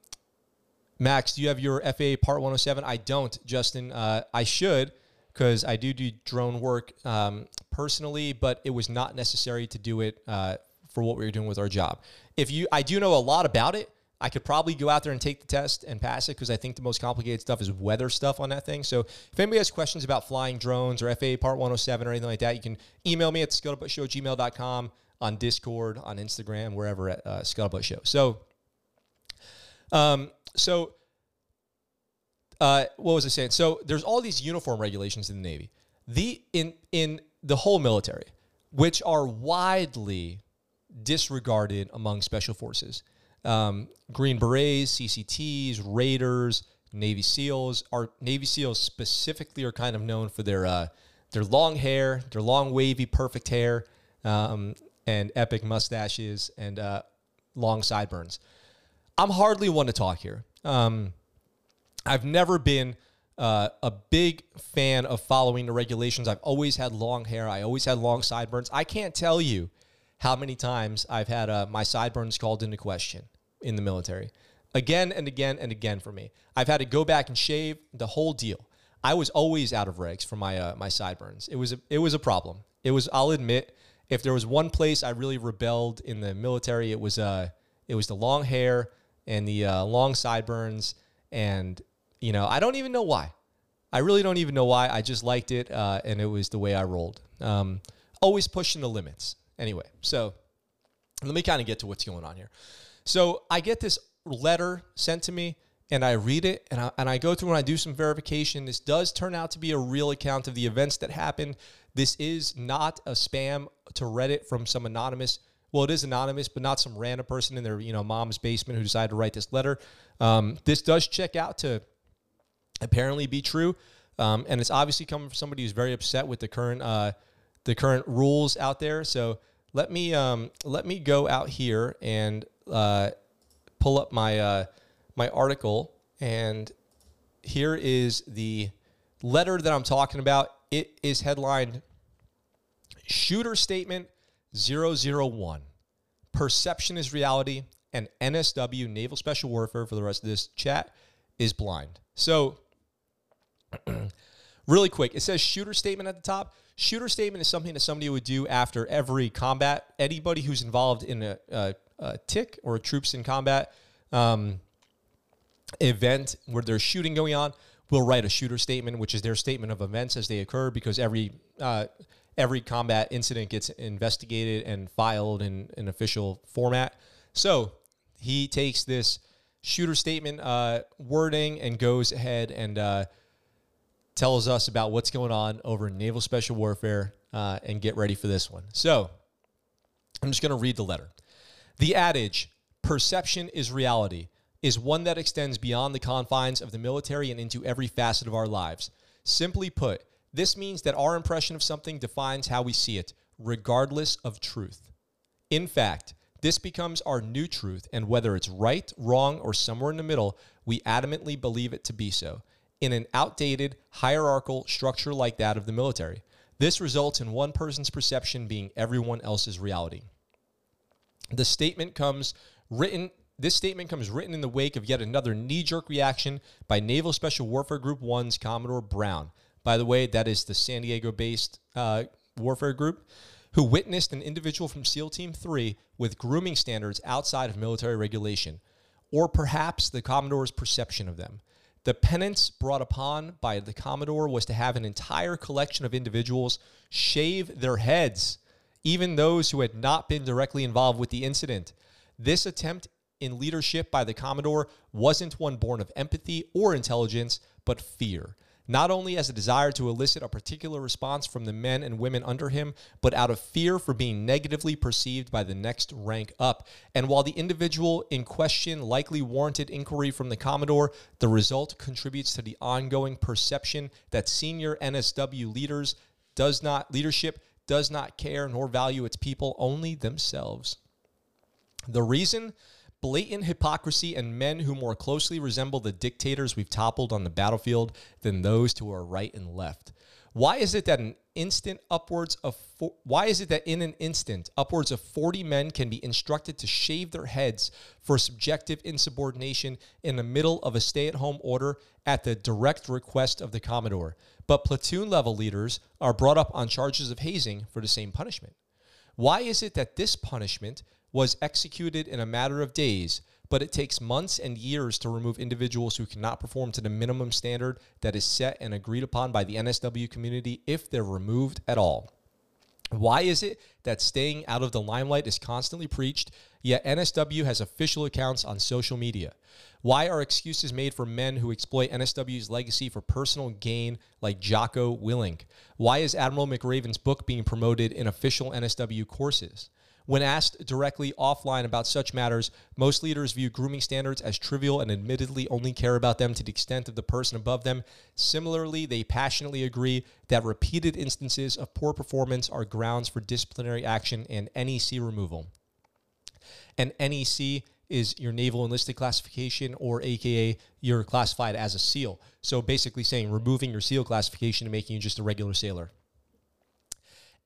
Max, do you have your FAA Part 107? I don't, Justin. Uh, I should because I do do drone work um, personally, but it was not necessary to do it uh, for what we were doing with our job. If you, I do know a lot about it. I could probably go out there and take the test and pass it because I think the most complicated stuff is weather stuff on that thing. So if anybody has questions about flying drones or FAA Part 107 or anything like that, you can email me at scuttlebuttshow@gmail.com on Discord, on Instagram, wherever at uh, Scuttlebutt Show. So, um, so uh, what was I saying? So there's all these uniform regulations in the Navy, the in in the whole military, which are widely disregarded among special forces um, Green Berets, CCTs, Raiders, Navy SEALs. Our Navy SEALs specifically are kind of known for their uh, their long hair, their long wavy, perfect hair, um, and epic mustaches and uh, long sideburns. I'm hardly one to talk here. Um, I've never been uh, a big fan of following the regulations. I've always had long hair. I always had long sideburns. I can't tell you how many times I've had uh, my sideburns called into question in the military. Again and again and again for me. I've had to go back and shave the whole deal. I was always out of regs for my uh, my sideburns. It was a, it was a problem. It was I'll admit if there was one place I really rebelled in the military, it was uh it was the long hair and the uh, long sideburns and you know I don't even know why. I really don't even know why. I just liked it uh, and it was the way I rolled. Um, always pushing the limits. Anyway, so let me kind of get to what's going on here. So I get this letter sent to me, and I read it and I, and I go through and I do some verification. This does turn out to be a real account of the events that happened. This is not a spam to Reddit from some anonymous. Well, it is anonymous, but not some random person in their you know mom's basement who decided to write this letter. Um, this does check out to apparently be true, um, and it's obviously coming from somebody who's very upset with the current uh, the current rules out there. So let me um, let me go out here and uh, pull up my uh, my article, and here is the letter that I'm talking about. It is headlined Shooter Statement 001 Perception is Reality, and NSW, Naval Special Warfare, for the rest of this chat, is blind. So, really quick, it says shooter statement at the top. Shooter statement is something that somebody would do after every combat. Anybody who's involved in a, a, a tick or troops in combat um, event where there's shooting going on will write a shooter statement, which is their statement of events as they occur, because every uh, every combat incident gets investigated and filed in an official format. So he takes this shooter statement uh, wording and goes ahead and uh, tells us about what's going on over in Naval Special Warfare uh, and get ready for this one. So I'm just going to read the letter. The adage, perception is reality, is one that extends beyond the confines of the military and into every facet of our lives. Simply put, this means that our impression of something defines how we see it, regardless of truth. In fact, this becomes our new truth, and whether it's right, wrong, or somewhere in the middle, we adamantly believe it to be so. In an outdated, hierarchical structure like that of the military, this results in one person's perception being everyone else's reality. The statement comes written this statement comes written in the wake of yet another knee jerk reaction by Naval Special Warfare Group 1's Commodore Brown. By the way, that is the San Diego based uh, warfare group who witnessed an individual from SEAL Team 3 with grooming standards outside of military regulation, or perhaps the Commodore's perception of them. The penance brought upon by the Commodore was to have an entire collection of individuals shave their heads, even those who had not been directly involved with the incident. This attempt in leadership by the Commodore wasn't one born of empathy or intelligence, but fear. Not only as a desire to elicit a particular response from the men and women under him, but out of fear for being negatively perceived by the next rank up. And while the individual in question likely warranted inquiry from the Commodore, the result contributes to the ongoing perception that senior NSW leaders does not leadership does not care nor value its people, only themselves. The reason blatant hypocrisy and men who more closely resemble the dictators we've toppled on the battlefield than those to our right and left. Why is it that an instant upwards of four, why is it that in an instant upwards of 40 men can be instructed to shave their heads for subjective insubordination in the middle of a stay-at-home order at the direct request of the commodore but platoon level leaders are brought up on charges of hazing for the same punishment why is it that this punishment was executed in a matter of days, but it takes months and years to remove individuals who cannot perform to the minimum standard that is set and agreed upon by the NSW community if they're removed at all. Why is it that staying out of the limelight is constantly preached, yet NSW has official accounts on social media? Why are excuses made for men who exploit NSW's legacy for personal gain, like Jocko Willink? Why is Admiral McRaven's book being promoted in official NSW courses? When asked directly offline about such matters, most leaders view grooming standards as trivial and admittedly only care about them to the extent of the person above them. Similarly, they passionately agree that repeated instances of poor performance are grounds for disciplinary action and NEC removal. An NEC is your naval enlisted classification or aka you're classified as a SEAL. So basically saying removing your SEAL classification and making you just a regular sailor.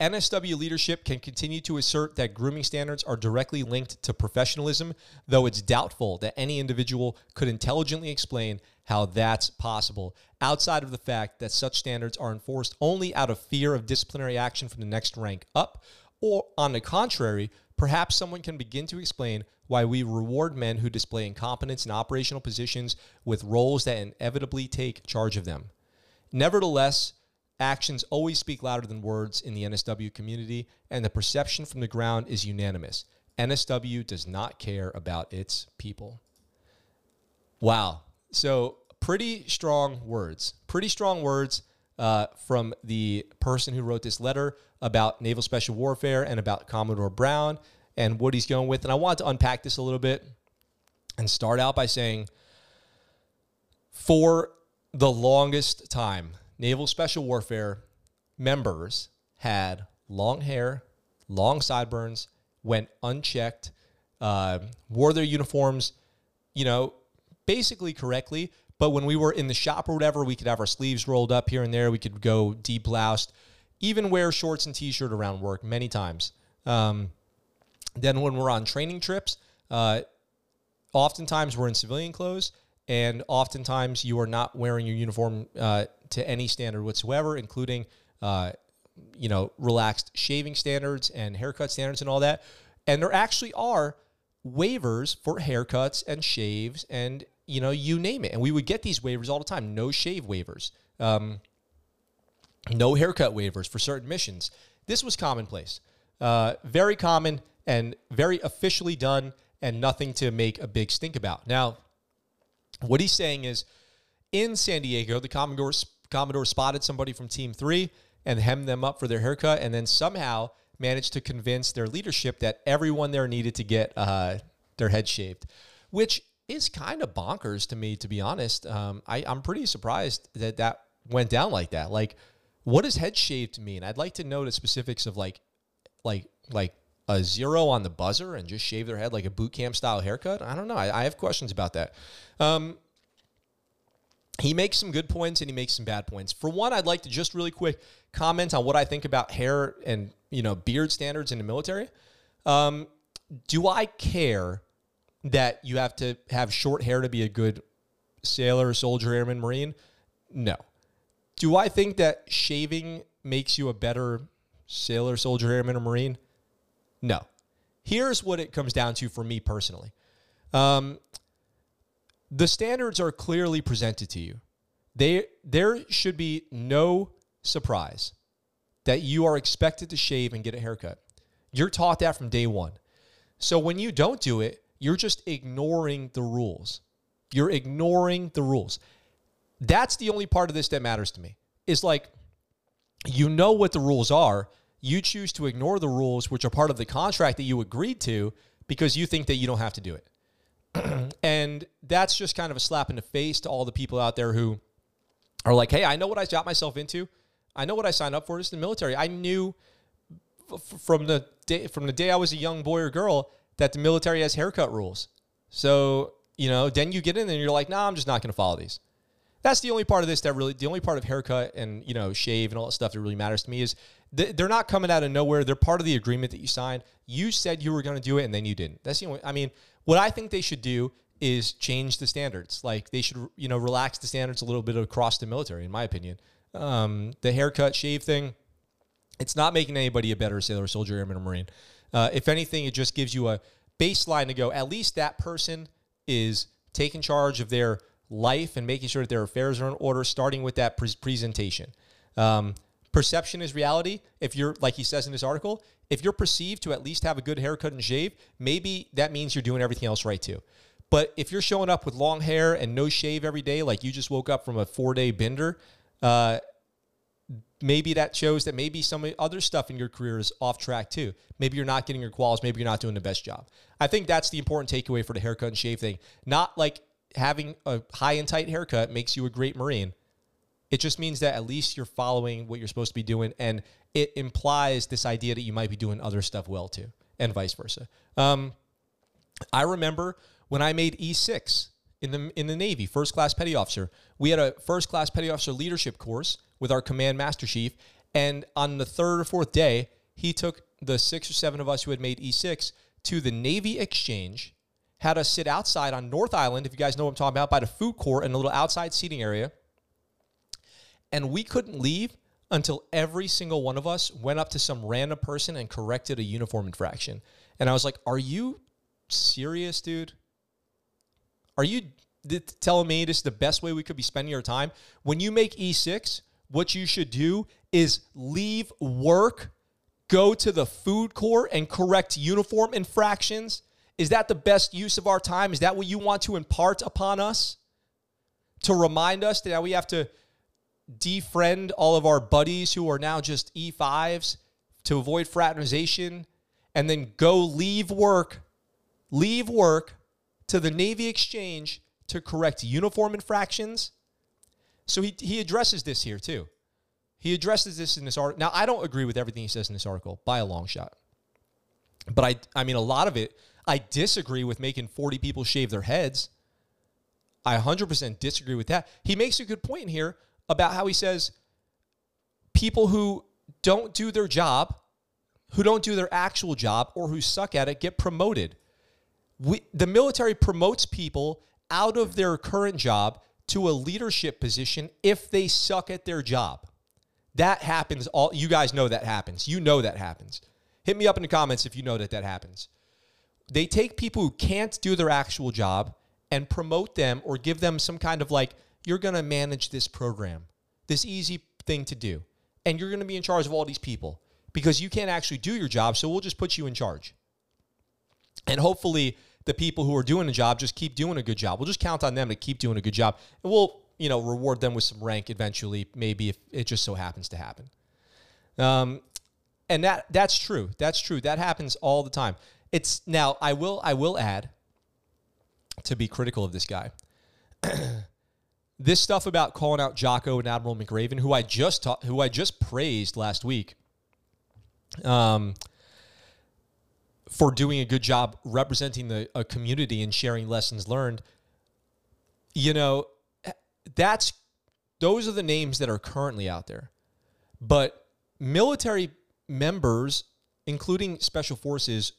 NSW leadership can continue to assert that grooming standards are directly linked to professionalism, though it's doubtful that any individual could intelligently explain how that's possible, outside of the fact that such standards are enforced only out of fear of disciplinary action from the next rank up, or on the contrary, perhaps someone can begin to explain why we reward men who display incompetence in operational positions with roles that inevitably take charge of them. Nevertheless, Actions always speak louder than words in the NSW community, and the perception from the ground is unanimous. NSW does not care about its people. Wow. So pretty strong words. Pretty strong words uh, from the person who wrote this letter about naval special warfare and about Commodore Brown and what he's going with. And I want to unpack this a little bit and start out by saying for the longest time, naval special warfare members had long hair, long sideburns, went unchecked, uh, wore their uniforms, you know, basically correctly. But when we were in the shop or whatever, we could have our sleeves rolled up here and there. We could go deep bloused, even wear shorts and t-shirt around work many times. Um, then when we're on training trips, uh, oftentimes we're in civilian clothes, and oftentimes you are not wearing your uniform uh, to any standard whatsoever, including uh, you know relaxed shaving standards and haircut standards and all that. And there actually are waivers for haircuts and shaves and you know you name it. And we would get these waivers all the time. No shave waivers. Um, no haircut waivers for certain missions. This was commonplace, uh, very common and very officially done, and nothing to make a big stink about. Now, what he's saying is, in San Diego, the Commodore Commodore spotted somebody from Team Three and hemmed them up for their haircut, and then somehow managed to convince their leadership that everyone there needed to get uh, their head shaved, which is kind of bonkers to me, to be honest. Um, I, I'm pretty surprised that that went down like that. Like, what does head shaved mean? I'd like to know the specifics of like, like, like a zero on the buzzer and just shave their head like a boot camp style haircut. I don't know. I, I have questions about that. Um, he makes some good points and he makes some bad points. For one, I'd like to just really quick comment on what I think about hair and you know beard standards in the military. Um, do I care that you have to have short hair to be a good sailor, soldier, airman, marine? No. Do I think that shaving makes you a better sailor, soldier, airman, or marine? No. Here's what it comes down to for me personally. Um, the standards are clearly presented to you. They, there should be no surprise that you are expected to shave and get a haircut. You're taught that from day one. So when you don't do it, you're just ignoring the rules. You're ignoring the rules. That's the only part of this that matters to me. Is like, you know what the rules are. You choose to ignore the rules, which are part of the contract that you agreed to, because you think that you don't have to do it. and that's just kind of a slap in the face to all the people out there who are like, hey, I know what I got myself into. I know what I signed up for. It's the military. I knew f- from the day from the day I was a young boy or girl that the military has haircut rules. So you know, then you get in and you're like, nah, I'm just not going to follow these. That's the only part of this that really, the only part of haircut and you know, shave and all that stuff that really matters to me is they're not coming out of nowhere. They're part of the agreement that you signed. You said you were going to do it, and then you didn't. That's the only. I mean, what I think they should do is change the standards. Like they should, you know, relax the standards a little bit across the military, in my opinion. Um, the haircut, shave thing, it's not making anybody a better sailor, soldier, airman, or marine. Uh, if anything, it just gives you a baseline to go. At least that person is taking charge of their life and making sure that their affairs are in order, starting with that pre- presentation. Um, perception is reality. If you're, like he says in this article, if you're perceived to at least have a good haircut and shave, maybe that means you're doing everything else right too. But if you're showing up with long hair and no shave every day, like you just woke up from a four day bender, uh, maybe that shows that maybe some other stuff in your career is off track too. Maybe you're not getting your quals. Maybe you're not doing the best job. I think that's the important takeaway for the haircut and shave thing. Not like having a high and tight haircut makes you a great Marine. It just means that at least you're following what you're supposed to be doing. And it implies this idea that you might be doing other stuff well too, and vice versa. Um, I remember when I made E6 in the in the Navy, first class petty officer. We had a first class petty officer leadership course with our command master chief, and on the third or fourth day, he took the six or seven of us who had made E6 to the Navy Exchange, had us sit outside on North Island, if you guys know what I'm talking about, by the food court and a little outside seating area. And we couldn't leave until every single one of us went up to some random person and corrected a uniform infraction. And I was like, Are you serious, dude? Are you telling me this is the best way we could be spending our time? When you make E6, what you should do is leave work, go to the food court, and correct uniform infractions. Is that the best use of our time? Is that what you want to impart upon us? to remind us that we have to defriend all of our buddies who are now just E5s to avoid fraternization and then go leave work, leave work to the Navy Exchange to correct uniform infractions. So he, he addresses this here too. He addresses this in this article. Now, I don't agree with everything he says in this article by a long shot. But I, I mean, a lot of it, I disagree with making 40 people shave their heads. I 100% disagree with that. He makes a good point here about how he says people who don't do their job, who don't do their actual job, or who suck at it get promoted. We, the military promotes people out of their current job to a leadership position if they suck at their job. That happens all you guys know that happens. You know that happens. Hit me up in the comments if you know that that happens. They take people who can't do their actual job and promote them or give them some kind of like you're going to manage this program. This easy thing to do. And you're going to be in charge of all these people because you can't actually do your job, so we'll just put you in charge. And hopefully the people who are doing the job just keep doing a good job. We'll just count on them to keep doing a good job. And we'll, you know, reward them with some rank eventually, maybe if it just so happens to happen. Um, and that that's true. That's true. That happens all the time. It's now I will I will add to be critical of this guy. this stuff about calling out Jocko and Admiral McRaven, who I just ta- who I just praised last week. Um, for doing a good job representing the a community and sharing lessons learned. You know, that's those are the names that are currently out there. But military members, including special forces,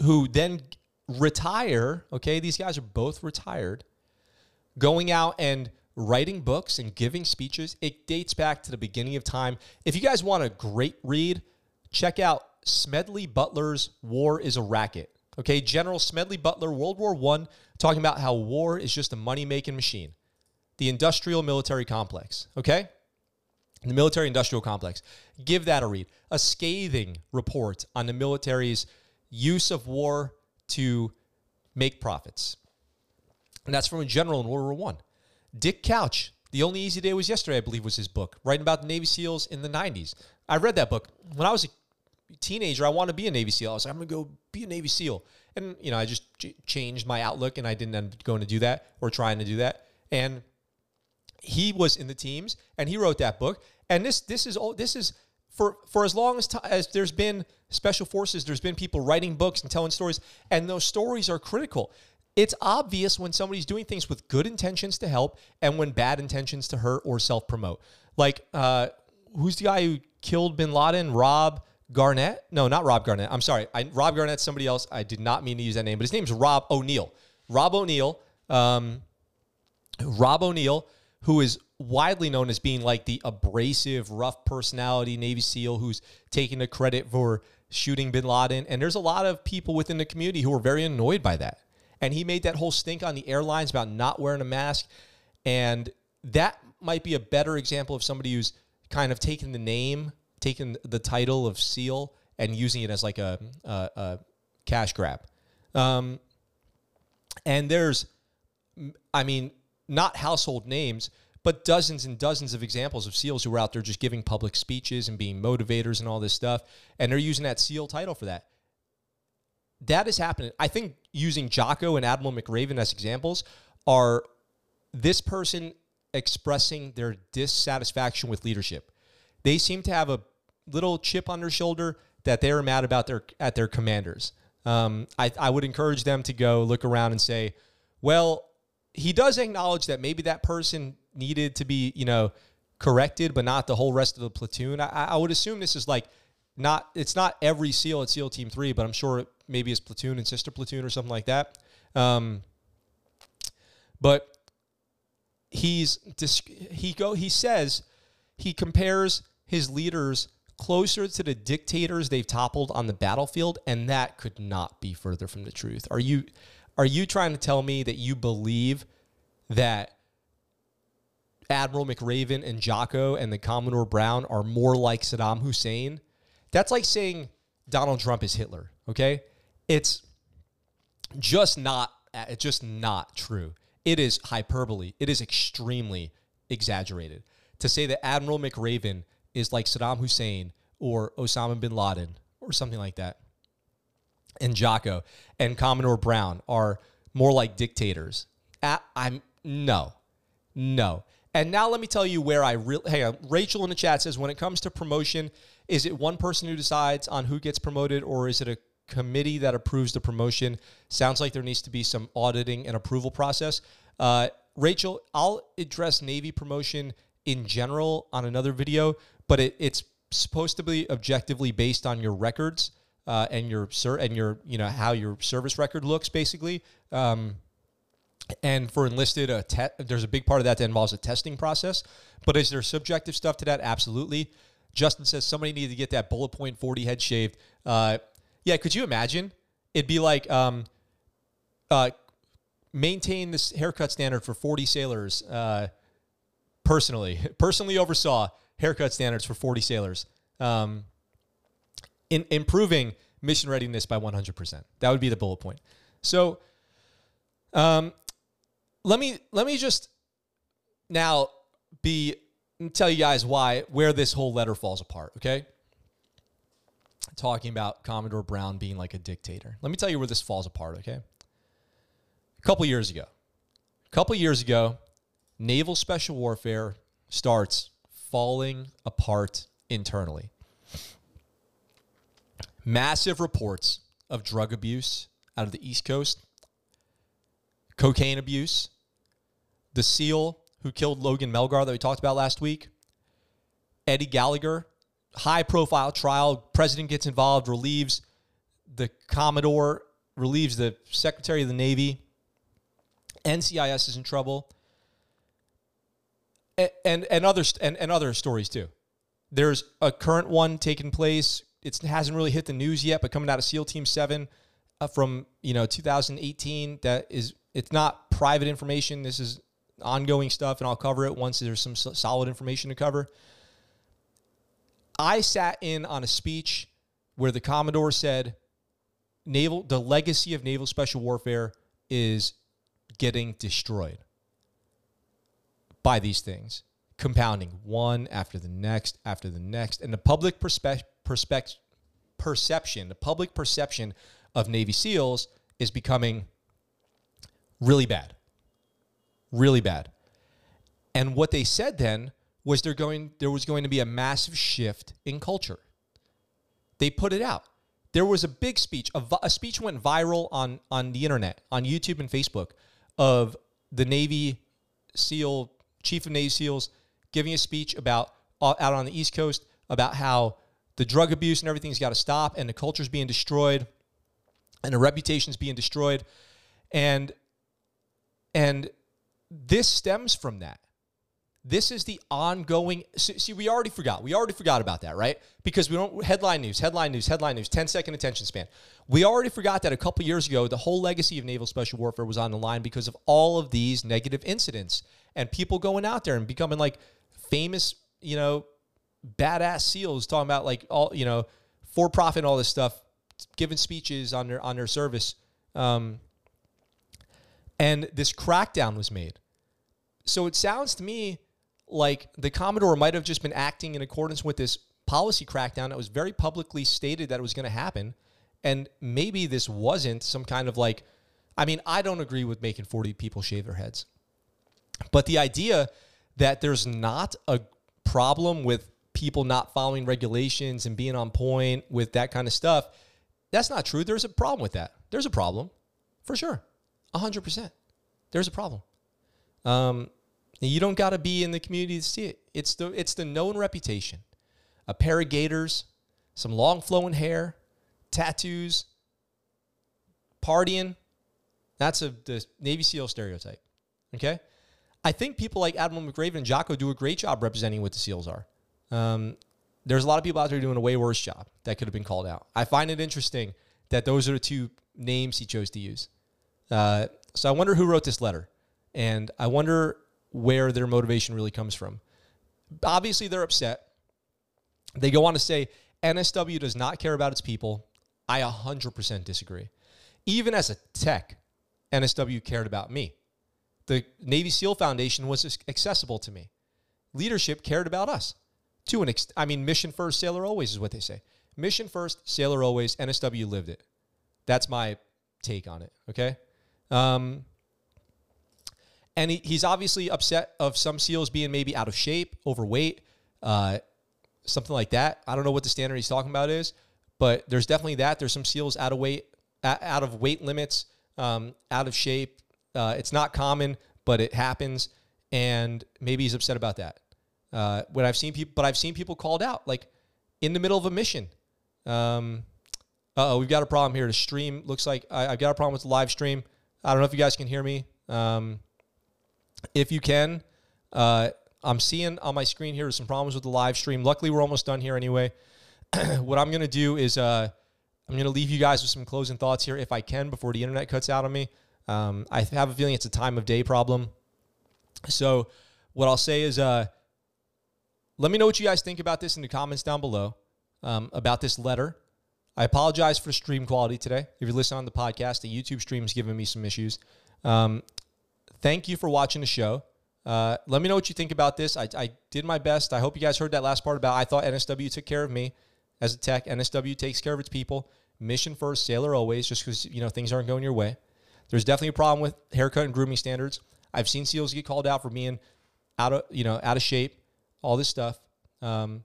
who then retire, okay, these guys are both retired, going out and writing books and giving speeches. It dates back to the beginning of time. If you guys want a great read, check out Smedley Butler's War is a Racket. Okay, General Smedley Butler, World War One, talking about how war is just a money making machine. The industrial military complex. Okay, the military industrial complex. Give that a read. A scathing report on the military's use of war to make profits. And that's from a general in World War One. Dick Couch, The Only Easy Day Was Yesterday, I believe was his book, writing about the Navy SEALs in the 90s. I read that book. When I was a teenager, I want to be a Navy SEAL. I was like, I'm going to go be a Navy SEAL. And, you know, I just ch- changed my outlook and I didn't end up going to do that or trying to do that. And he was in the teams and he wrote that book. And this this is all this is for for as long as t- as there's been special forces, there's been people writing books and telling stories, and those stories are critical. It's obvious when somebody's doing things with good intentions to help and when bad intentions to hurt or self promote. Like, uh, who's the guy who killed Bin Laden? Rob Garnett? No, not Rob Garnett. I'm sorry. I, Rob Garnett's somebody else. I did not mean to use that name, but his name's Rob O'Neill. Rob O'Neill. Um, Rob O'Neill, who is widely known as being like the abrasive, rough personality Navy SEAL who's taking the credit for shooting bin Laden. And there's a lot of people within the community who are very annoyed by that. And he made that whole stink on the airlines about not wearing a mask. And that might be a better example of somebody who's kind of taken the name, taken the title of SEAL, and using it as like a, a, a cash grab. Um, and there's, I mean, not household names, but dozens and dozens of examples of SEALs who are out there just giving public speeches and being motivators and all this stuff. And they're using that SEAL title for that. That is happening. I think using Jocko and Admiral McRaven as examples are this person expressing their dissatisfaction with leadership. They seem to have a little chip on their shoulder that they're mad about their at their commanders. Um, I, I would encourage them to go look around and say, well, he does acknowledge that maybe that person needed to be, you know, corrected, but not the whole rest of the platoon. I, I would assume this is like not it's not every SEAL at SEAL Team Three, but I'm sure maybe his platoon and sister platoon or something like that. Um, but he's he go he says he compares his leaders closer to the dictators they've toppled on the battlefield, and that could not be further from the truth. Are you are you trying to tell me that you believe that Admiral McRaven and Jocko and the Commodore Brown are more like Saddam Hussein? That's like saying Donald Trump is Hitler, okay? It's just not it's just not true. it is hyperbole. It is extremely exaggerated to say that Admiral McRaven is like Saddam Hussein or Osama bin Laden or something like that. And Jocko and Commodore Brown are more like dictators. I'm no, no. And now let me tell you where I really. Hey, Rachel in the chat says when it comes to promotion, is it one person who decides on who gets promoted, or is it a committee that approves the promotion? Sounds like there needs to be some auditing and approval process. Uh, Rachel, I'll address Navy promotion in general on another video, but it, it's supposed to be objectively based on your records uh, and your sir and your you know how your service record looks basically. Um, and for enlisted, a te- there's a big part of that that involves a testing process. But is there subjective stuff to that? Absolutely. Justin says somebody needed to get that bullet point 40 head shaved. Uh, yeah, could you imagine? It'd be like um, uh, maintain this haircut standard for 40 sailors. Uh, personally, personally oversaw haircut standards for 40 sailors. Um, in improving mission readiness by 100%. That would be the bullet point. So, um, let me let me just now be tell you guys why where this whole letter falls apart. Okay, talking about Commodore Brown being like a dictator. Let me tell you where this falls apart. Okay, a couple years ago, a couple years ago, naval special warfare starts falling apart internally. Massive reports of drug abuse out of the East Coast, cocaine abuse, the SEAL who killed Logan Melgar that we talked about last week, Eddie Gallagher, high profile trial, president gets involved, relieves the Commodore, relieves the Secretary of the Navy. NCIS is in trouble. And, and, other and, and other stories too. There's a current one taking place. It hasn't really hit the news yet, but coming out of SEAL Team Seven uh, from you know 2018, that is it's not private information. This is ongoing stuff, and I'll cover it once there's some solid information to cover. I sat in on a speech where the Commodore said, "Naval, the legacy of naval special warfare is getting destroyed by these things, compounding one after the next after the next, and the public perspe- perspective." perception, the public perception of Navy SEALs is becoming really bad really bad. And what they said then was there going there was going to be a massive shift in culture. They put it out. There was a big speech. A, a speech went viral on on the internet, on YouTube and Facebook, of the Navy SEAL chief of Navy SEALs giving a speech about uh, out on the East Coast about how the drug abuse and everything's got to stop, and the culture's being destroyed, and the reputation's being destroyed, and and this stems from that. This is the ongoing. See, we already forgot. We already forgot about that, right? Because we don't headline news, headline news, headline news, 10 second attention span. We already forgot that a couple years ago, the whole legacy of naval special warfare was on the line because of all of these negative incidents and people going out there and becoming like famous, you know, badass SEALs talking about like all, you know, for profit and all this stuff, giving speeches on their on their service. Um, and this crackdown was made. So it sounds to me like the Commodore might have just been acting in accordance with this policy crackdown that was very publicly stated that it was going to happen. And maybe this wasn't some kind of like, I mean, I don't agree with making 40 people shave their heads. But the idea that there's not a problem with people not following regulations and being on point with that kind of stuff, that's not true. There's a problem with that. There's a problem for sure. 100%. There's a problem. Um, you don't got to be in the community to see it. It's the it's the known reputation. A pair of gaiters, some long flowing hair, tattoos, partying. That's a the Navy SEAL stereotype. Okay, I think people like Admiral McRaven and Jocko do a great job representing what the SEALs are. Um, there's a lot of people out there doing a way worse job that could have been called out. I find it interesting that those are the two names he chose to use. Uh, so I wonder who wrote this letter. And I wonder where their motivation really comes from. Obviously, they're upset. They go on to say NSW does not care about its people. I 100% disagree. Even as a tech, NSW cared about me. The Navy SEAL Foundation was accessible to me. Leadership cared about us. To an ex- I mean, mission first, sailor always is what they say. Mission first, sailor always. NSW lived it. That's my take on it. Okay. Um, and he, he's obviously upset of some SEALs being maybe out of shape, overweight, uh, something like that. I don't know what the standard he's talking about is, but there's definitely that. There's some SEALs out of weight, out of weight limits, um, out of shape. Uh, it's not common, but it happens, and maybe he's upset about that. Uh, when I've seen people, but I've seen people called out like in the middle of a mission. Um, oh, we've got a problem here. The stream looks like I, have got a problem with the live stream. I don't know if you guys can hear me. Um, if you can, uh, I'm seeing on my screen here some problems with the live stream. Luckily, we're almost done here anyway. what I'm going to do is uh, I'm going to leave you guys with some closing thoughts here if I can before the internet cuts out on me. Um, I have a feeling it's a time of day problem. So, what I'll say is uh, let me know what you guys think about this in the comments down below um, about this letter. I apologize for stream quality today. If you're listening on the podcast, the YouTube stream is giving me some issues. Um, thank you for watching the show. Uh, let me know what you think about this. I, I, did my best. I hope you guys heard that last part about I thought NSW took care of me as a tech. NSW takes care of its people. Mission first, sailor always, just because you know things aren't going your way. There's definitely a problem with haircut and grooming standards. I've seen SEALs get called out for being out of you know out of shape, all this stuff. Um,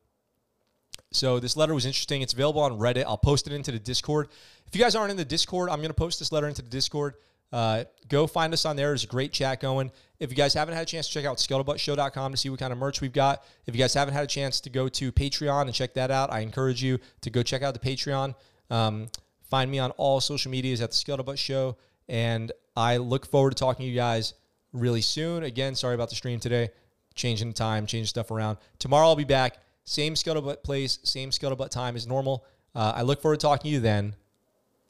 so this letter was interesting. It's available on Reddit. I'll post it into the Discord. If you guys aren't in the Discord, I'm going to post this letter into the Discord. Uh, go find us on there. There's a great chat going. If you guys haven't had a chance to check out scuttlebuttshow.com to see what kind of merch we've got, if you guys haven't had a chance to go to Patreon and check that out, I encourage you to go check out the Patreon. Um, find me on all social medias at the Scuttlebutt Show. And I look forward to talking to you guys really soon. Again, sorry about the stream today. Changing the time, changing stuff around. Tomorrow I'll be back. Same Scuttlebutt place, same Scuttlebutt time as normal. Uh, I look forward to talking to you then.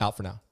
Out for now.